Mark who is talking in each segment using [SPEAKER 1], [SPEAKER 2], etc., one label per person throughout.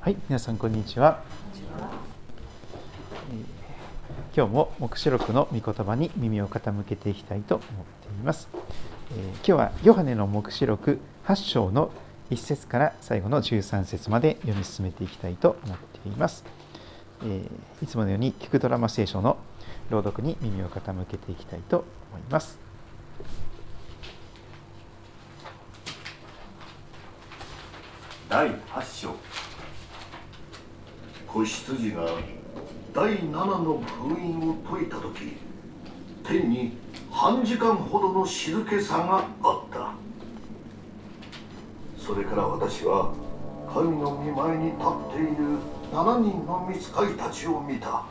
[SPEAKER 1] はい、皆さんこんにちは。今日も黙示録の御言葉に耳を傾けていきたいと思っています。えー今日はヨハネの黙示録8章の1節から最後の13節まで読み進めていきたいと思っています。えーいつものように聞くドラマ聖書の朗読に耳を傾けていきたいと思います。
[SPEAKER 2] 第8章子羊が第7の封印を解いた時天に半時間ほどの静けさがあった。それから私は神の御前に立っている7人の御使いたちを見た。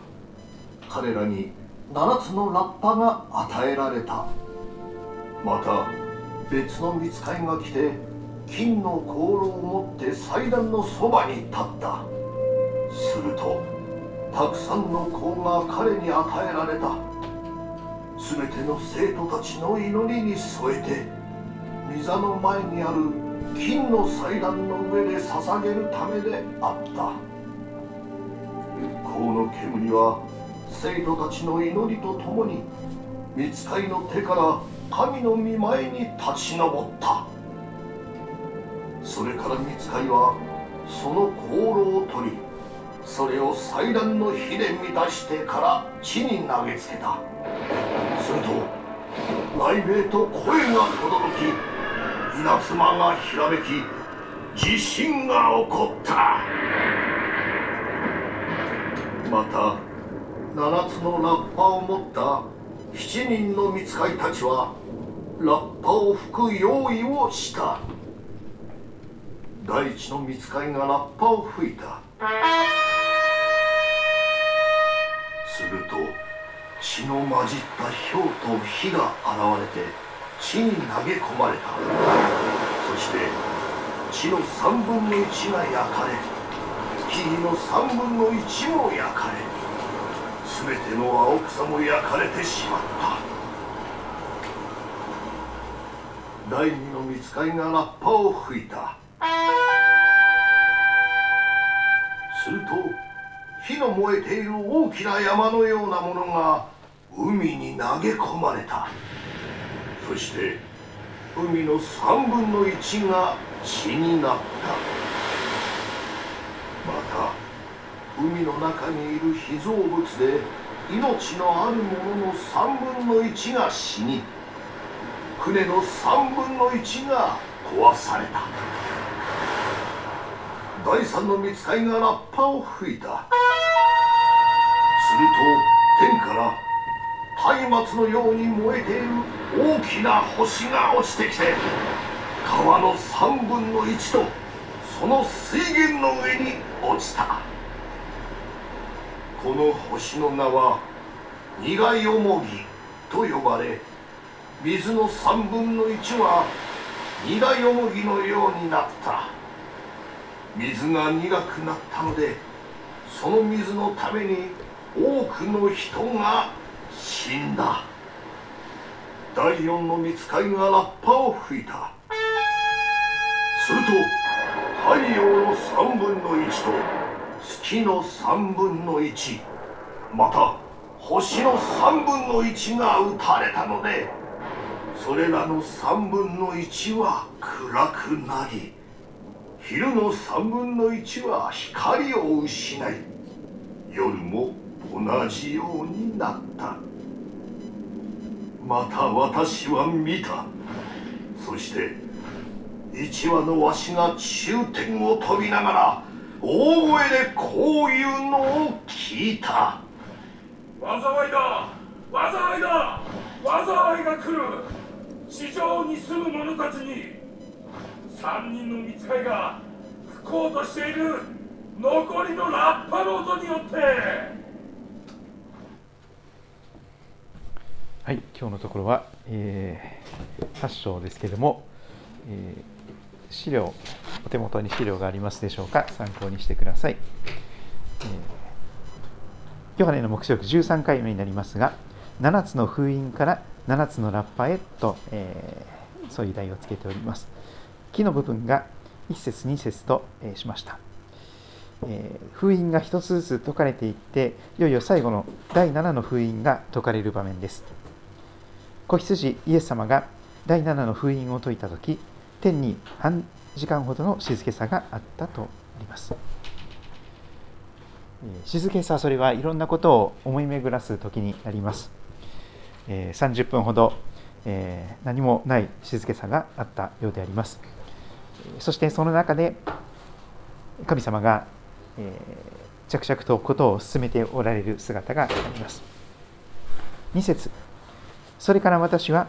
[SPEAKER 2] 彼らに7つのラッパが与えられた。また別の見つかいが来て金の香炉を持って祭壇のそばに立った。するとたくさんの香が彼に与えられた。全ての生徒たちの祈りに添えて御座の前にある金の祭壇の上で捧げるためであった。香の煙は生徒たちの祈りとともに御使いの手から神の御前に立ち上った。それから御使いはその香炉を取りそれを祭壇の火で満たしてから地に投げつけた。すると雷鳴と声が轟き稲妻がひらめき地震が起こった。また七つのラッパを持った七人の御使いたちはラッパを吹く用意をした。第一の御使いがラッパを吹いた。すると血の混じった氷と火が現れて地に投げ込まれた。そして地の三分の一が焼かれ木々の三分の一も焼かれ全ての青草も焼かれてしまった。第二の御使いがラッパを吹いた。すると火の燃えている大きな山のようなものが海に投げ込まれた。そして海の三分の一が血になった。また海の中にいる被造物で命のあるものの三分の一が死に船の三分の一が壊された。第三の見つかいがラッパを吹いた。すると天から松明のように燃えている大きな星が落ちてきて川の三分の一とその水源の上に落ちた。この星の名は苦いよもぎと呼ばれ水の三分の一は苦いよもぎのようになった。水が苦くなったのでその水のために多くの人が死んだ。第四の見つかいがラッパを吹いた。すると太陽の三分の一と月の三分の一また星の三分の一が打たれたのでそれらの三分の一は暗くなり昼の三分の一は光を失い夜も同じようになった。また私は見た。そして一羽のわしが中天を飛びながら大声でこういうのを聞いた。
[SPEAKER 3] 災いだ災いだ災いが来る。地上に住む者たちに三人の見つかいが吹こうとしている残りのラッパの音によって
[SPEAKER 1] はい、今日のところは、えー、8章ですけれども、えー資料、お手元に資料がありますでしょうか、参考にしてください。えーヨハネの目視録13回目になりますが、7つの封印から7つのラッパへと、えーそういう題をつけております。木の部分が1節2節と、えーしました。えー、封印が一つずつ解かれていっていよいよ最後の第7の封印が解かれる場面です。子羊イエス様が第7の封印を解いた時天に半時間ほどの静けさがあったとあります。静けさそれはいろんなことを思い巡らす時になります。30分ほどえ何もない静けさがあったようであります。そしてその中で神様が着々とことを進めておられる姿があります。2節。それから私は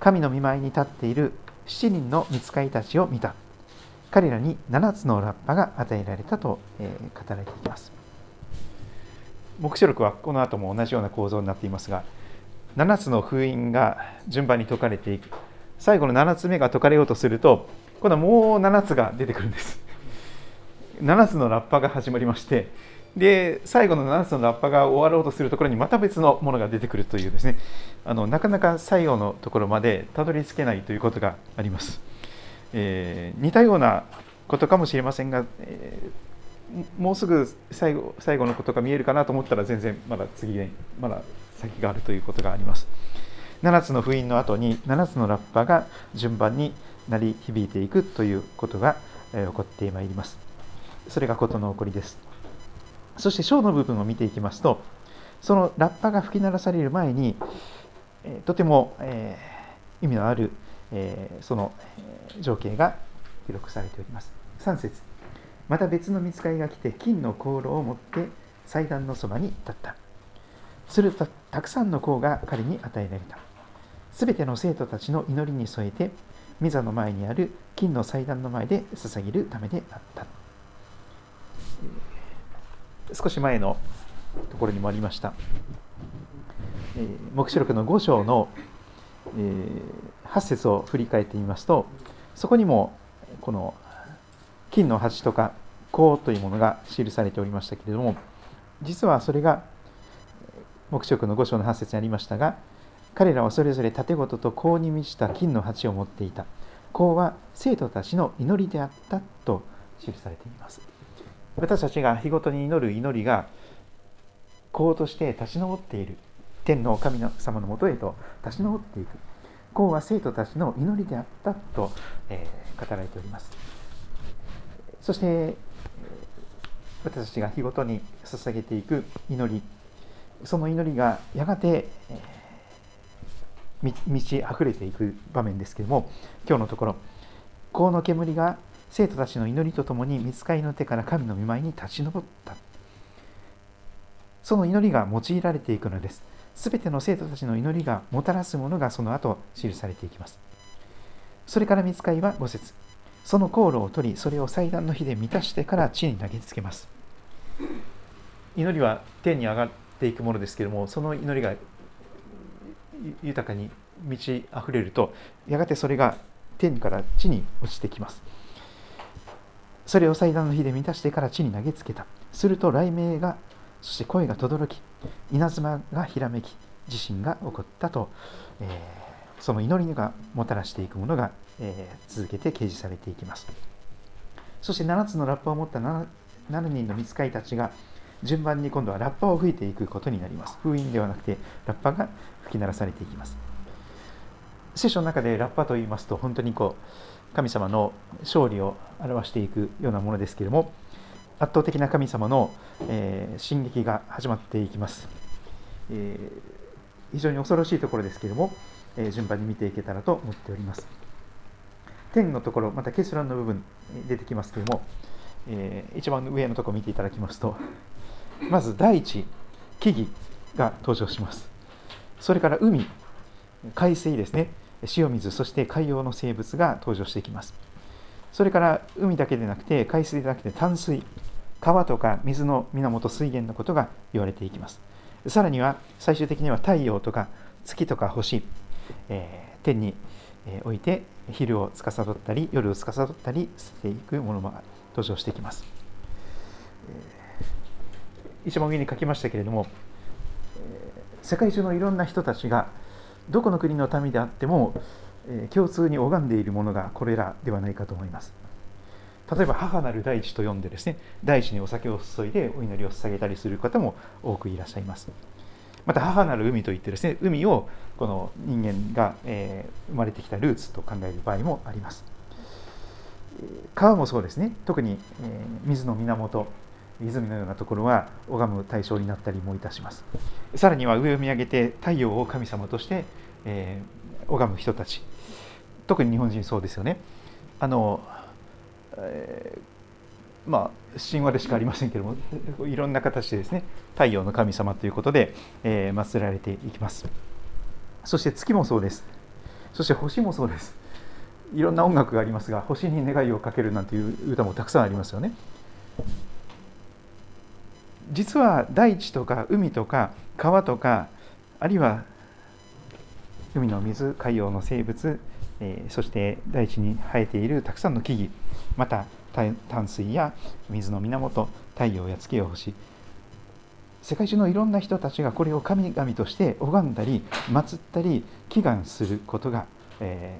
[SPEAKER 1] 神の見舞いに立っている7人の見つかりたちを見た。彼らに7つのラッパが与えられたと、え語られています。黙示録はこの後も同じような構造になっていますが7つの封印が順番に解かれていく。最後の7つ目が解かれようとすると今度はもう7つが出てくるんです。7つのラッパが始まりましてで最後の7つのラッパが終わろうとするところにまた別のものが出てくるというですね。あのなかなか最後のところまでたどり着けないということがあります、えー、似たようなことかもしれませんが、えー、もうすぐ最後最後のことが見えるかなと思ったら全然まだ次ねまだ先があるということがあります。7つの封印の後に7つのラッパが順番に鳴り響いていくということが起こってまいります。それが事の起こりです。そして章の部分を見ていきますとそのラッパが吹き鳴らされる前にとても、えー、意味のある、えー、その情景が記録されております。3節。また別の見つかりが来て金の香炉を持って祭壇のそばに立った。するとたくさんの香が彼に与えられた。すべての生徒たちの祈りに添えて御座の前にある金の祭壇の前で捧げるためであった。少し前のところにもありました、えー、黙示録の5章の、えー、8節を振り返ってみますとそこにもこの金の鉢とか香というものが記されておりましたけれども実はそれが黙示録の5章の8節にありましたが彼らはそれぞれ盾事と香に満ちた金の鉢を持っていた。香は生徒たちの祈りであったと記されています。私たちが日ごとに祈る祈りが香として立ち上っている。天の神様のもとへと立ち上っていく。香は生徒たちの祈りであったと、えー、語られております。そして私たちが日ごとに捧げていく祈り。その祈りがやがて、えー、満ち溢れていく場面ですけれども今日のところ香の煙が生徒たちの祈りとともに見つかりの手から神の御前に立ち上った。その祈りが用いられていくのです。すべての生徒たちの祈りがもたらすものがその後記されていきます。それから見つかりは5節。その航路を取りそれを祭壇の火で満たしてから地に投げつけます。祈りは天に上がっていくものですけれどもその祈りが豊かに満ち溢れるとやがてそれが天から地に落ちてきます。それを祭壇の火で満たしてから地に投げつけた。すると雷鳴がそして声が轟き稲妻がひらめき地震が起こったと、えー、その祈りがもたらしていくものが、えー、続けて掲示されていきます。そして7つのラッパを持った 7, 7人の見つかりたちが順番に今度はラッパを吹いていくことになります。封印ではなくてラッパが吹き鳴らされていきます。聖書の中でラッパと言いますと本当にこう神様の勝利を表していくようなものですけれども圧倒的な神様の、えー、進撃が始まっていきます、えー、非常に恐ろしいところですけれども、えー、順番に見ていけたらと思っております。天のところまた結論の部分出てきますけれども、え一番上のところ見ていただきますとまず大地木々が登場します。それから海海水ですね。塩水そして海洋の生物が登場してきます。それから海だけでなくて海水でなくて淡水川とか水の源水源のことが言われていきます。さらには最終的には太陽とか月とか星、えー、天において昼を司ったり夜を司ったりしていくものも登場してきます、一番上に書きましたけれども、世界中のいろんな人たちがどこの国の民であっても共通に拝んでいるものがこれらではないかと思います。例えば母なる大地と呼んでですね大地にお酒を注いでお祈りを捧げたりする方も多くいらっしゃいます。また母なる海といってですね海をこの人間が、えー、生まれてきたルーツと考える場合もあります。川もそうですね。特に、えー、水の源泉のようなところは拝む対象になったりもいたします。さらには上を見上げて太陽を神様として、えー、拝む人たち。特に日本人そうですよね。あの、えー、まあ神話でしかありませんけれどもいろんな形でですね太陽の神様ということで、えー、祀られていきます。そして月もそうです。そして星もそうです。いろんな音楽がありますが星に願いをかけるなんていう歌もたくさんありますよね。実は大地とか海とか川とかあるいは海の水海洋の生物、えー、そして大地に生えているたくさんの木々また淡水や水の源太陽や月や星世界中のいろんな人たちがこれを神々として拝んだり祀ったり祈願することが、え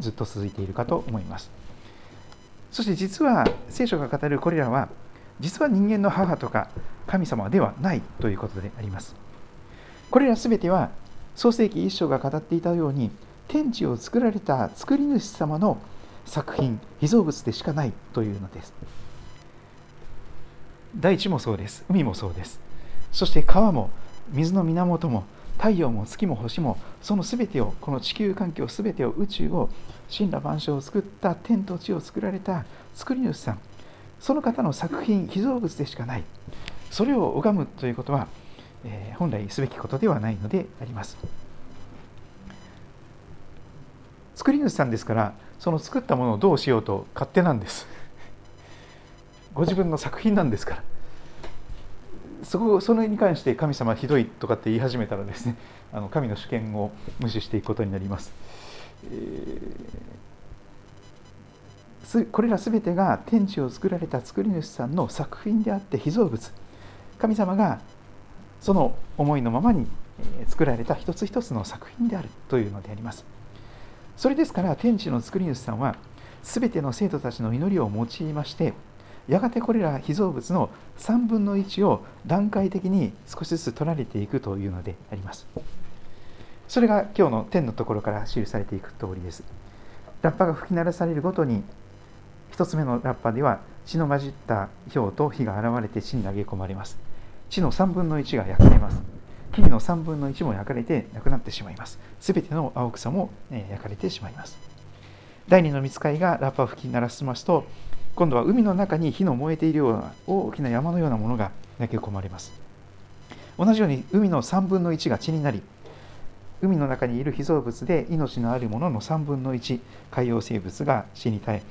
[SPEAKER 1] ー、ずっと続いているかと思います。そして実は聖書が語るこれらは実は人間の母とか神様ではないということであります。これらすべては創世紀一章が語っていたように天地を作られた作り主様の作品被造物でしかないというのです。大地もそうです。海もそうです。そして川も水の源も太陽も月も星もその全てをこの地球環境全てを宇宙を神羅万象を作った天と地を作られた作り主さんその方の作品被造物でしかない。それを拝むということは、えー、本来すべきことではないのであります。作り主さんですからその作ったものをどうしようと勝手なんです。ご自分の作品なんですから。そこそれに関して神様ひどいとかって言い始めたらですねあの神の主権を無視していくことになります、これら全てが天地を作られた作り主さんの作品であって被造物。神様がその思いのままに作られた一つ一つの作品であるというのであります。それですから天地の作り主さんは全ての生徒たちの祈りを用いましてやがてこれら被造物の3分の1を段階的に少しずつ取られていくというのであります。それが今日の天のところから記されていく通りです。ラッパが吹き鳴らされるごとに1つ目のラッパでは血の混じった氷と火が現れて地に投げ込まれます。地の3分の1が焼かれます。木々の3分の1も焼かれてなくなってしまいます。すべての青草も焼かれてしまいます。第二の見つかりがラッパを吹き鳴らしますと今度は海の中に火の燃えているような大きな山のようなものが投げ込まれます。同じように海の3分の1が血になり海の中にいる被造物で命のあるものの3分の1海洋生物が死に絶え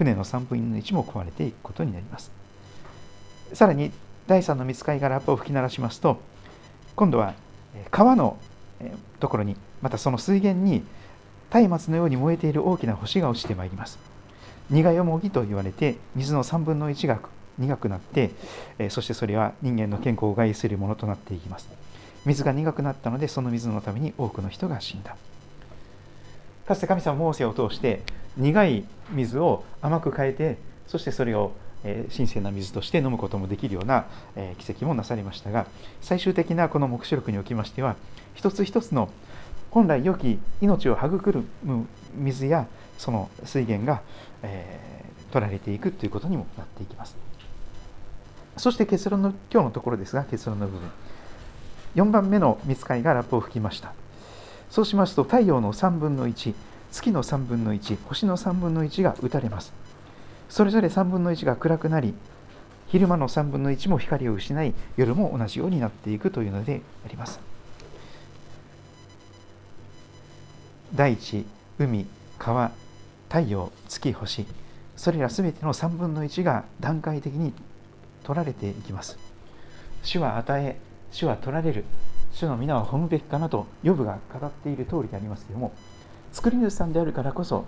[SPEAKER 1] 船の3分の1も壊れていくことになります。さらに第3の見つかりがラップを吹き鳴らしますと今度は川のところにまたその水源に松明のように燃えている大きな星が落ちてまいります。苦よもぎと言われて水の3分の1が苦くなってそしてそれは人間の健康を害するものとなっていきます。水が苦くなったのでその水のために多くの人が死んだ。かつて神様モーセを通して苦い水を甘く変えてそしてそれを神聖な水として飲むこともできるような奇跡もなされましたが最終的なこの黙示録におきましては一つ一つの本来良き命を育む水やその水源が、えー、取られていくということにもなっていきます。そして結論の今日のところですが結論の部分。4番目の見つかりがラップを吹きました。そうしますと太陽の3分の1月の3分の1星の3分の1が打たれます。それぞれ3分の1が暗くなり昼間の3分の1も光を失い夜も同じようになっていくというのであります。大地海川太陽月星。それらすべての3分の1が段階的に取られていきます。主は与え主は取られる。主の皆は褒むべきかなとヨブが語っている通りでありますけれども作り主さんであるからこそ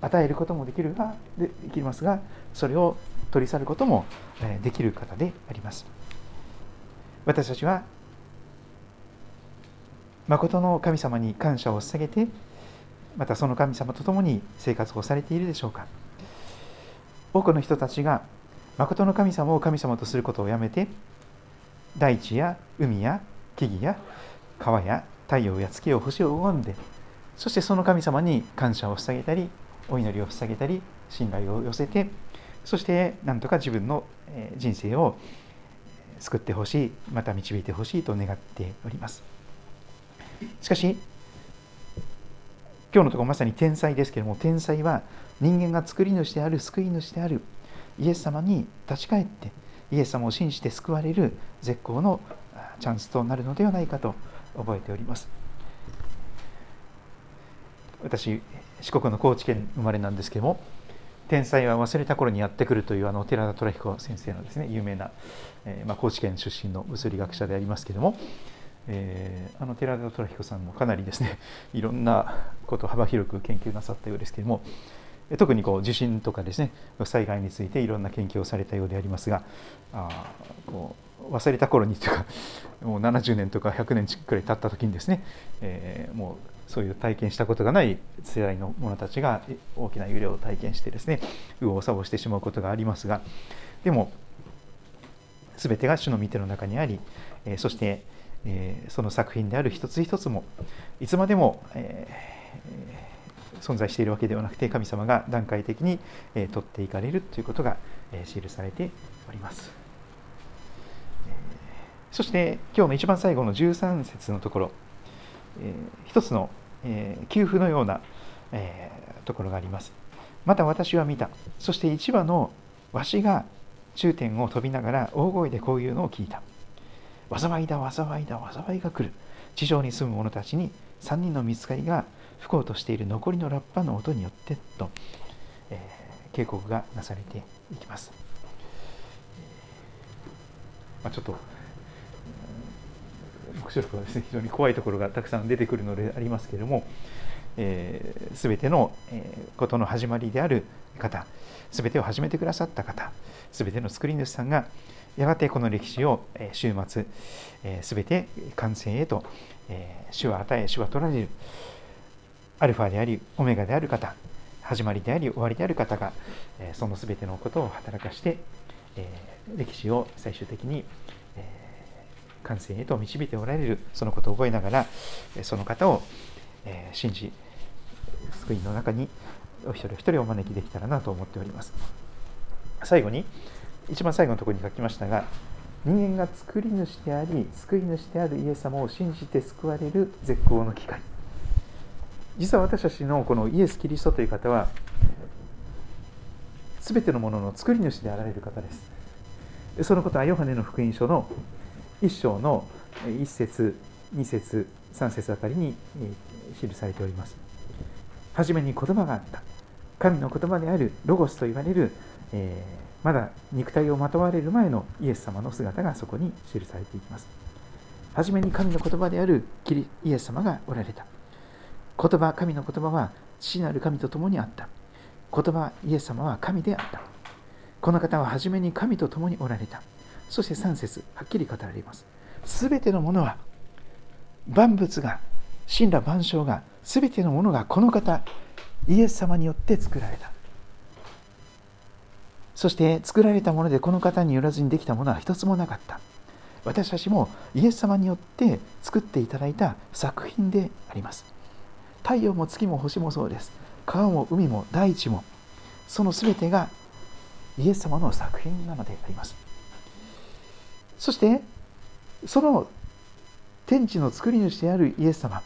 [SPEAKER 1] 与えることもできるができますがそれを取り去ることもできる方であります。私たちは誠の神様に感謝を捧げてまたその神様と共に生活をされているでしょうか。多くの人たちが誠の神様を神様とすることをやめて大地や海や木々や川や太陽や月を星を拝んでそしてその神様に感謝を捧げたりお祈りを捧げたり信頼を寄せてそしてなんとか自分の人生を救ってほしいまた導いてほしいと願っております。しかし今日のところまさに天才ですけれども天才は人間が作り主である救い主であるイエス様に立ち返ってイエス様を信じて救われる絶好のチャンスとなるのではないかと覚えております。私四国の高知県生まれなんですけども天才は忘れた頃にやってくるというあの寺田虎彦先生のですね有名な、えー、まあ、高知県出身の物理学者でありますけども、えー、あの寺田虎彦さんもかなりですねいろんなことを幅広く研究なさったようですけども特にこう地震とかですね災害についていろんな研究をされたようでありますがあこう忘れた頃にというか もう70年とか100年くらい経った時にですね、えー、もうそういう体験したことがない世代の者たちが大きな揺れを体験してですね右往左往してしまうことがありますがでも全てが主の御手の中にあり、えそして、えその作品である一つ一つもいつまでも、え存在しているわけではなくて神様が段階的に、え取っていかれるということが、え記されております。そして今日の一番最後の13節のところ、え一つのえ、給付のような、え、ところがあります。また私は見た。そして一羽のわしが中天を飛びながら大声でこういうのを聞いた。災いだ、災いだ、災いが来る。地上に住む者たちに3人の見つかりが吹こうとしている残りのラッパの音によってと、えー、警告がなされていきます。まあ、ちょっと黙示録はですね非常に怖いところがたくさん出てくるのでありますけれども、えー、全ての、えことの始まりである方全てを始めてくださった方全ての作り主さんがやがてこの歴史を、え終末、えー、全て完成へと、えー、主は与え主は取られるアルファでありオメガである方始まりであり終わりである方が、えその全てのことを働かして、え歴史を最終的にえ完成へと導いておられるそのことを覚えながらその方をえ信じ救いの中にお一人お一人お招きできたらなと思っております。最後に一番最後のところに書きましたが人間が作り主であり救い主であるイエス様を信じて救われる絶好の機会。実は私たちのこのイエス・キリストという方は全てのものの作り主であられる方です。そのことはヨハネの福音書の1章の1節2節3節あたりに記されております。初めに言葉があった。神の言葉であるロゴスと言われる、えー、まだ肉体をまとわれる前のイエス様の姿がそこに記されていきます。初めに神の言葉であるイエス様がおられた。言葉神の言葉は父なる神と共にあった言葉イエス様は神であったこの方は初めに神と共におられたそして3節はっきり語られます。すべてのものは万物が神羅万象がすべてのものがこの方イエス様によって作られた。そして作られたものでこの方によらずにできたものは一つもなかった。私たちもイエス様によって作っていただいた作品であります。太陽も月も星もそうです。川も海も大地もその全てがイエス様の作品なのであります。そしてその天地の作り主であるイエス様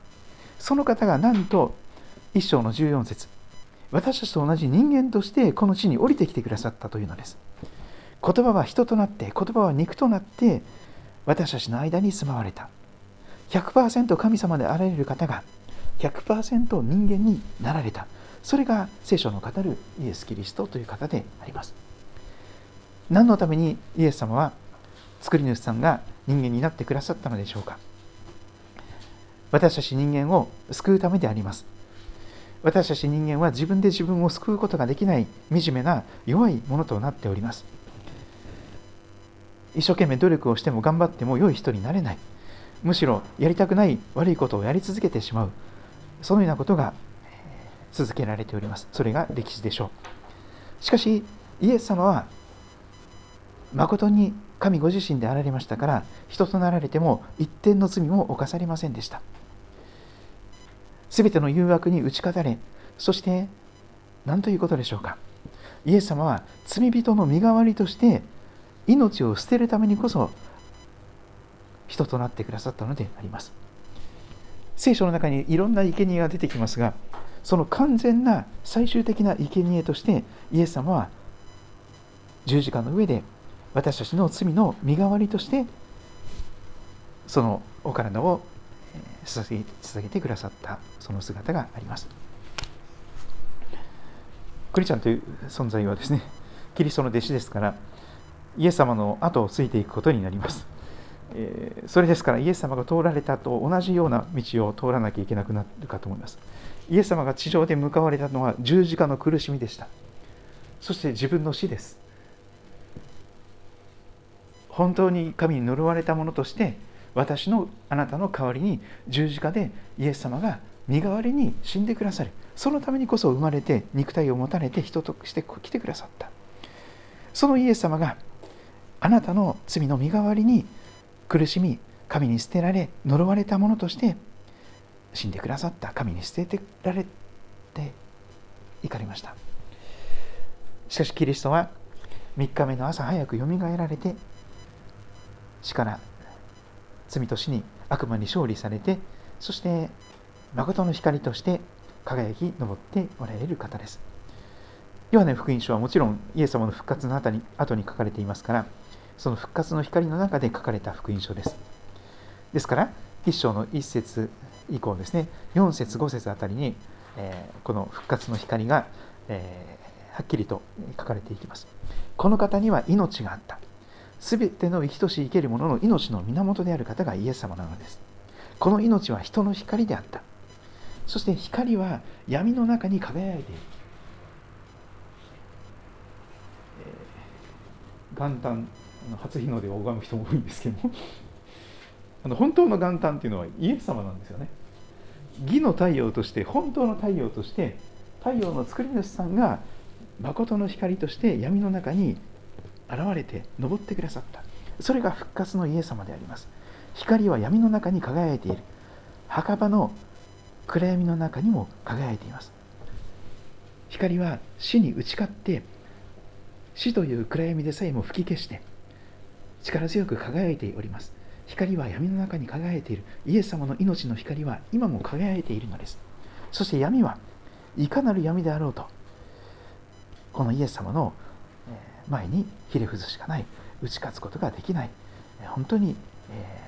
[SPEAKER 1] その方がなんと一章の14節私たちと同じ人間としてこの地に降りてきてくださったというのです言葉は人となって言葉は肉となって私たちの間に住まわれた100%神様であられる方が100%人間になられた。それが聖書の語るイエス・キリストという方であります。何のためにイエス様は作り主さんが人間になってくださったのでしょうか。私たち人間を救うためであります。私たち人間は自分で自分を救うことができない惨めな弱いものとなっております。一生懸命努力をしても頑張っても良い人になれない。むしろやりたくない悪いことをやり続けてしまう。そのようなことが続けられております。それが歴史でしょう。しかしイエス様は誠に神ご自身であられましたから人となられても一点の罪も犯されませんでした。すべての誘惑に打ち勝たれそして何ということでしょうか。イエス様は罪人の身代わりとして命を捨てるためにこそ人となってくださったのであります。聖書の中にいろんな生贄が出てきますがその完全な最終的な生贄としてイエス様は十字架の上で私たちの罪の身代わりとしてそのお体を捧げてくださったその姿があります。クリスチャンという存在はですねキリストの弟子ですからイエス様の後をついていくことになります。えそれですからイエス様が通られたと同じような道を通らなきゃいけなくなるかと思います。イエス様が地上で向かわれたのは十字架の苦しみでした。そして自分の死です。本当に神に呪われたものとして私のあなたの代わりに十字架でイエス様が身代わりに死んでくださる。そのためにこそ生まれて肉体を持たれて人として来てくださった。そのイエス様があなたの罪の身代わりに苦しみ神に捨てられ呪われたものとして死んでくださった。神に捨ててられて行かれました。しかしキリストは3日目の朝早くよみがえられて死から罪と死に悪魔に勝利されてそして誠の光として輝き昇っておられる方です。ヨハネ福音書はもちろんイエス様の復活の後に後に書かれていますからその復活の光の中で書かれた福音書です。ですから一章の一節以降ですね4節5節あたりに、えー、この復活の光が、えー、はっきりと書かれていきます。この方には命があった。すべての生きとし生ける者のの命の源である方がイエス様なのです。この命は人の光であった。そして光は闇の中に輝いている、元旦初日の出を拝む人も多いんですけども。あの本当の元旦っていうのはイエス様なんですよね。義の太陽として本当の太陽として太陽の作り主さんが誠の光として闇の中に現れて昇ってくださった。それが復活のイエス様であります。光は闇の中に輝いている。墓場の暗闇の中にも輝いています。光は死に打ち勝って死という暗闇でさえも吹き消して力強く輝いております。光は闇の中に輝いている。イエス様の命の光は今も輝いているのです。そして闇はいかなる闇であろうとこのイエス様の前にひれ伏すしかない。打ち勝つことができない。本当に、え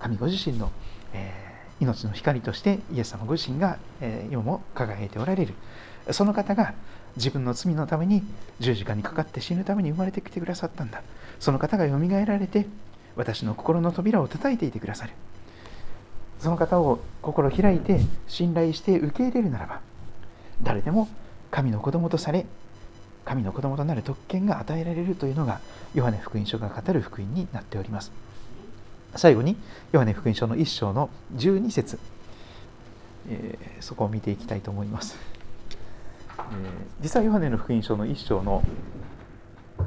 [SPEAKER 1] 神ご自身の、え命の光としてイエス様ご自身が、え今も輝いておられる。その方が自分の罪のために十字架にかかって死ぬために生まれてきてくださったんだ。その方がよみがえられて私の心の扉を叩いていてくださる。その方を心開いて信頼して受け入れるならば誰でも神の子供とされ神の子供となる特権が与えられるというのがヨハネ福音書が語る福音になっております。最後にヨハネ福音書の1章の12節、えー、そこを見ていきたいと思います、えー、実はヨハネの福音書の1章の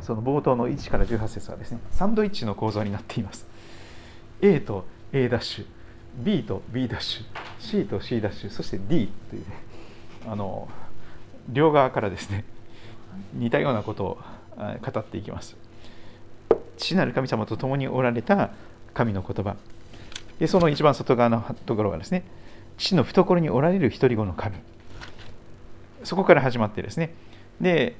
[SPEAKER 1] その冒頭の1から18節はですねサンドイッチの構造になっています。A と A' ダッシュ B と B' ダッシュ C と C' ダッシュそして D というねあの両側からですね似たようなことを語っていきます。父なる神様と共におられた神の言葉。でその一番外側のところがですね父の懐におられる独り子の神。そこから始まってですね。で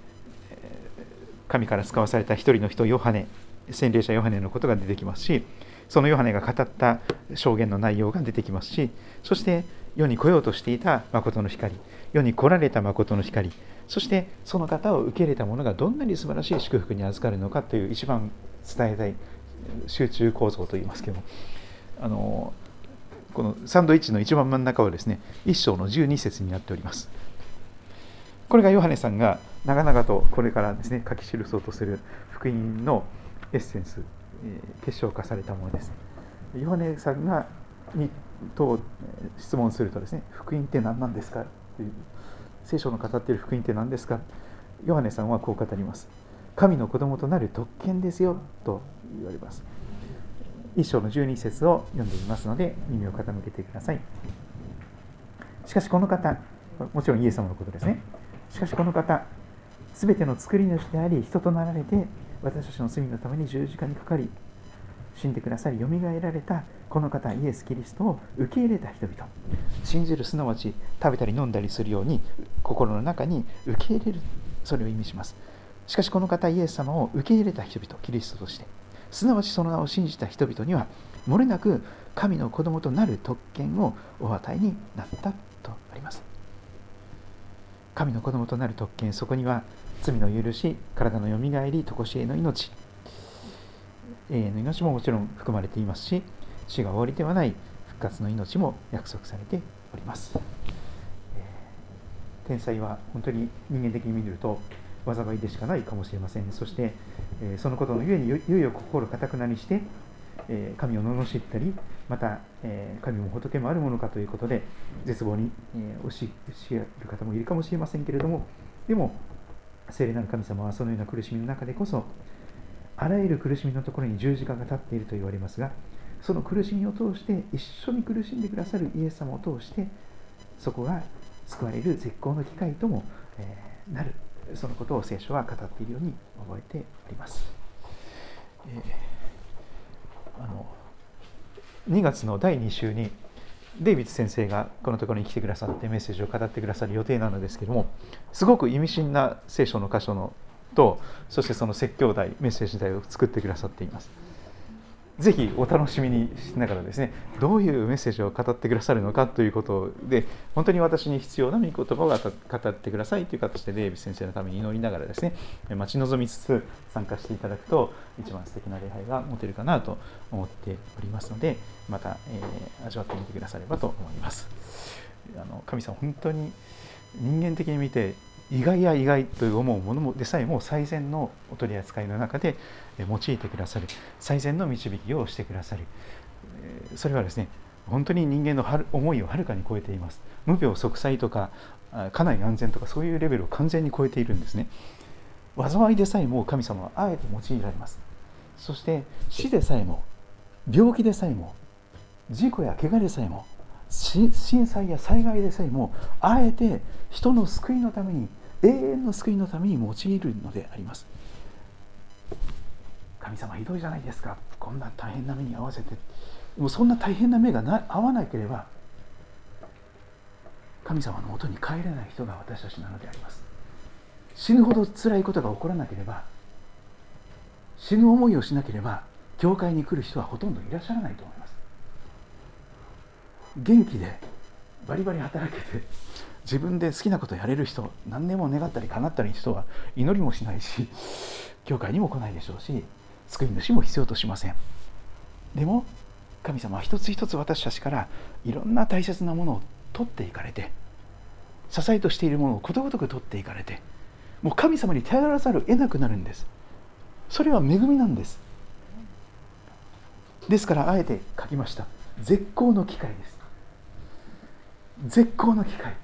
[SPEAKER 1] 神から使わされた一人の人ヨハネ洗礼者ヨハネのことが出てきますしそのヨハネが語った証言の内容が出てきますしそして世に来ようとしていた誠の光世に来られた誠の光そしてその方を受け入れた者がどんなに素晴らしい祝福に預かるのかという一番伝えたい集中構造といいますけどもあのこのサンドイッチの一番真ん中はですね1章の12節になっております。これがヨハネさんが長々とこれからですね書き記そうとする福音のエッセンス、え結晶化されたものです。ヨハネさんがにと質問するとですね福音って何なんですかという聖書の語っている福音って何ですか。ヨハネさんはこう語ります。神の子供となる特権ですよと言われます。一章の12節を読んでいますので耳を傾けてください。しかしこの方もちろんイエス様のことですね。しかしこの方すべての作り主であり人となられて私たちの罪のために十字架にかかり死んでくださりよみがえられたこの方イエス・キリストを受け入れた人々。信じるすなわち食べたり飲んだりするように心の中に受け入れるそれを意味します。しかしこの方イエス様を受け入れた人々キリストとして。すなわちその名を信じた人々にはもれなく神の子供となる特権をお与えになったとあります。神の子供となる特権そこには罪の許し体のよみがえり常しえの命永遠の命ももちろん含まれていますし死が終わりではない復活の命も約束されております、天才は本当に人間的に見ると災いでしかないかもしれませんそして、えそのことのゆえにいよいよ心をかたくなにして、え神を罵ったりまた、え神も仏もあるものかということで絶望に、え押ししる方もいるかもしれませんけれどもでも聖霊なる神様はそのような苦しみの中でこそあらゆる苦しみのところに十字架が立っていると言われますがその苦しみを通して一緒に苦しんでくださるイエス様を通してそこが救われる絶好の機会とも、えなるそのことを聖書は語っているように覚えております。えー、あの2月の第2週にデイビッド先生がこのところに来てくださってメッセージを語ってくださる予定なのですけどもすごく意味深な聖書の箇所のとそしてその説教題メッセージ題を作ってくださっています。ぜひお楽しみにしながらですねどういうメッセージを語ってくださるのかということで本当に私に必要な御言葉を語ってくださいという形でデイビス先生のために祈りながらですね待ち望みつつ参加していただくと一番素敵な礼拝が持てるかなと思っておりますのでまた、えー、味わってみてくださればと思います。あの神様本当に人間的に見て意外や意外と思うものでさえも最善のお取り扱いの中で用いてくださる最善の導きをしてくださる。それはですね本当に人間の思いをはるかに超えています。無病息災とか家内安全とかそういうレベルを完全に超えているんですね。災いでさえも神様はあえて用いられます。そして死でさえも病気でさえも事故や怪我でさえも震災や災害でさえもあえて人の救いのために永遠の救いのために用いるのであります。神様ひどいじゃないですか。こんな大変な目に遭わせて。もうそんな大変な目がな合わなければ神様のもとに帰れない人が私たちなのであります。死ぬほど辛いことが起こらなければ死ぬ思いをしなければ教会に来る人はほとんどいらっしゃらないと思います。元気でバリバリ働けて自分で好きなことやれる人何でも願ったり叶ったり人は祈りもしないし教会にも来ないでしょうし救い主も必要としません。でも神様は一つ一つ私たちからいろんな大切なものを取っていかれて支えとしているものをことごとく取っていかれてもう神様に頼らざるを得なくなるんです。それは恵みなんです。ですからあえて書きました。絶好の機会です。絶好の機会。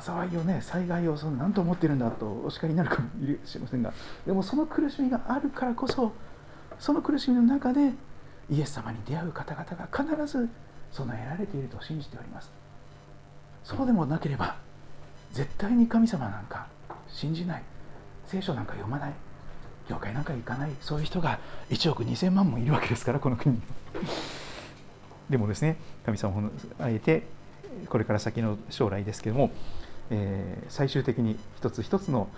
[SPEAKER 1] 災いをね災害をその何と思ってるんだとお叱りになるかもしれませんがでもその苦しみがあるからこそその苦しみの中でイエス様に出会う方々が必ず備えられていると信じております。そうでもなければ絶対に神様なんか信じない。聖書なんか読まない。教会なんか行かない。そういう人が1億2000万もいるわけですからこの国に。でもですね神様をあえてこれから先の将来ですけども、えー、最終的に一つ一つの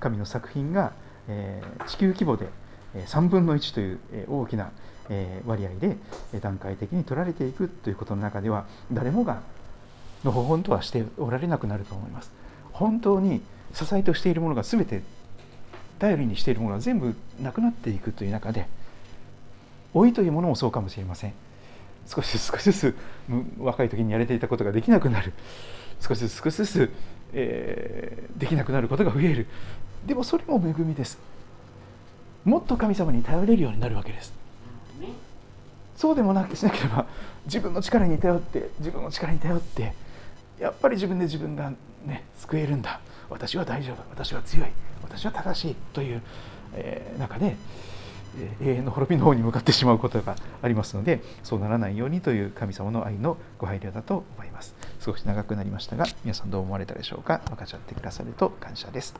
[SPEAKER 1] 神の作品が、えー、地球規模で3分の1という大きな割合で段階的に取られていくということの中では誰もがのほほんとはしておられなくなると思います。本当に支えとしているものが全て頼りにしているものが全部なくなっていくという中で老いというものもそうかもしれません。少しずつ少しずつ若い時にやれていたことができなくなる。少しずつ少しずつ、えー、できなくなることが増える。でもそれも恵みです。もっと神様に頼れるようになるわけです。そうでもなくしなければ自分の力に頼って自分の力に頼ってやっぱり自分で自分がね、救えるんだ。私は大丈夫。私は強い。私は正しい。という、えー、中で、永遠の滅びの方に向かってしまうことがありますのでそうならないようにという神様の愛のご配慮だと思います。少し長くなりましたが皆さんどう思われたでしょうか？分かち合ってくださると感謝です。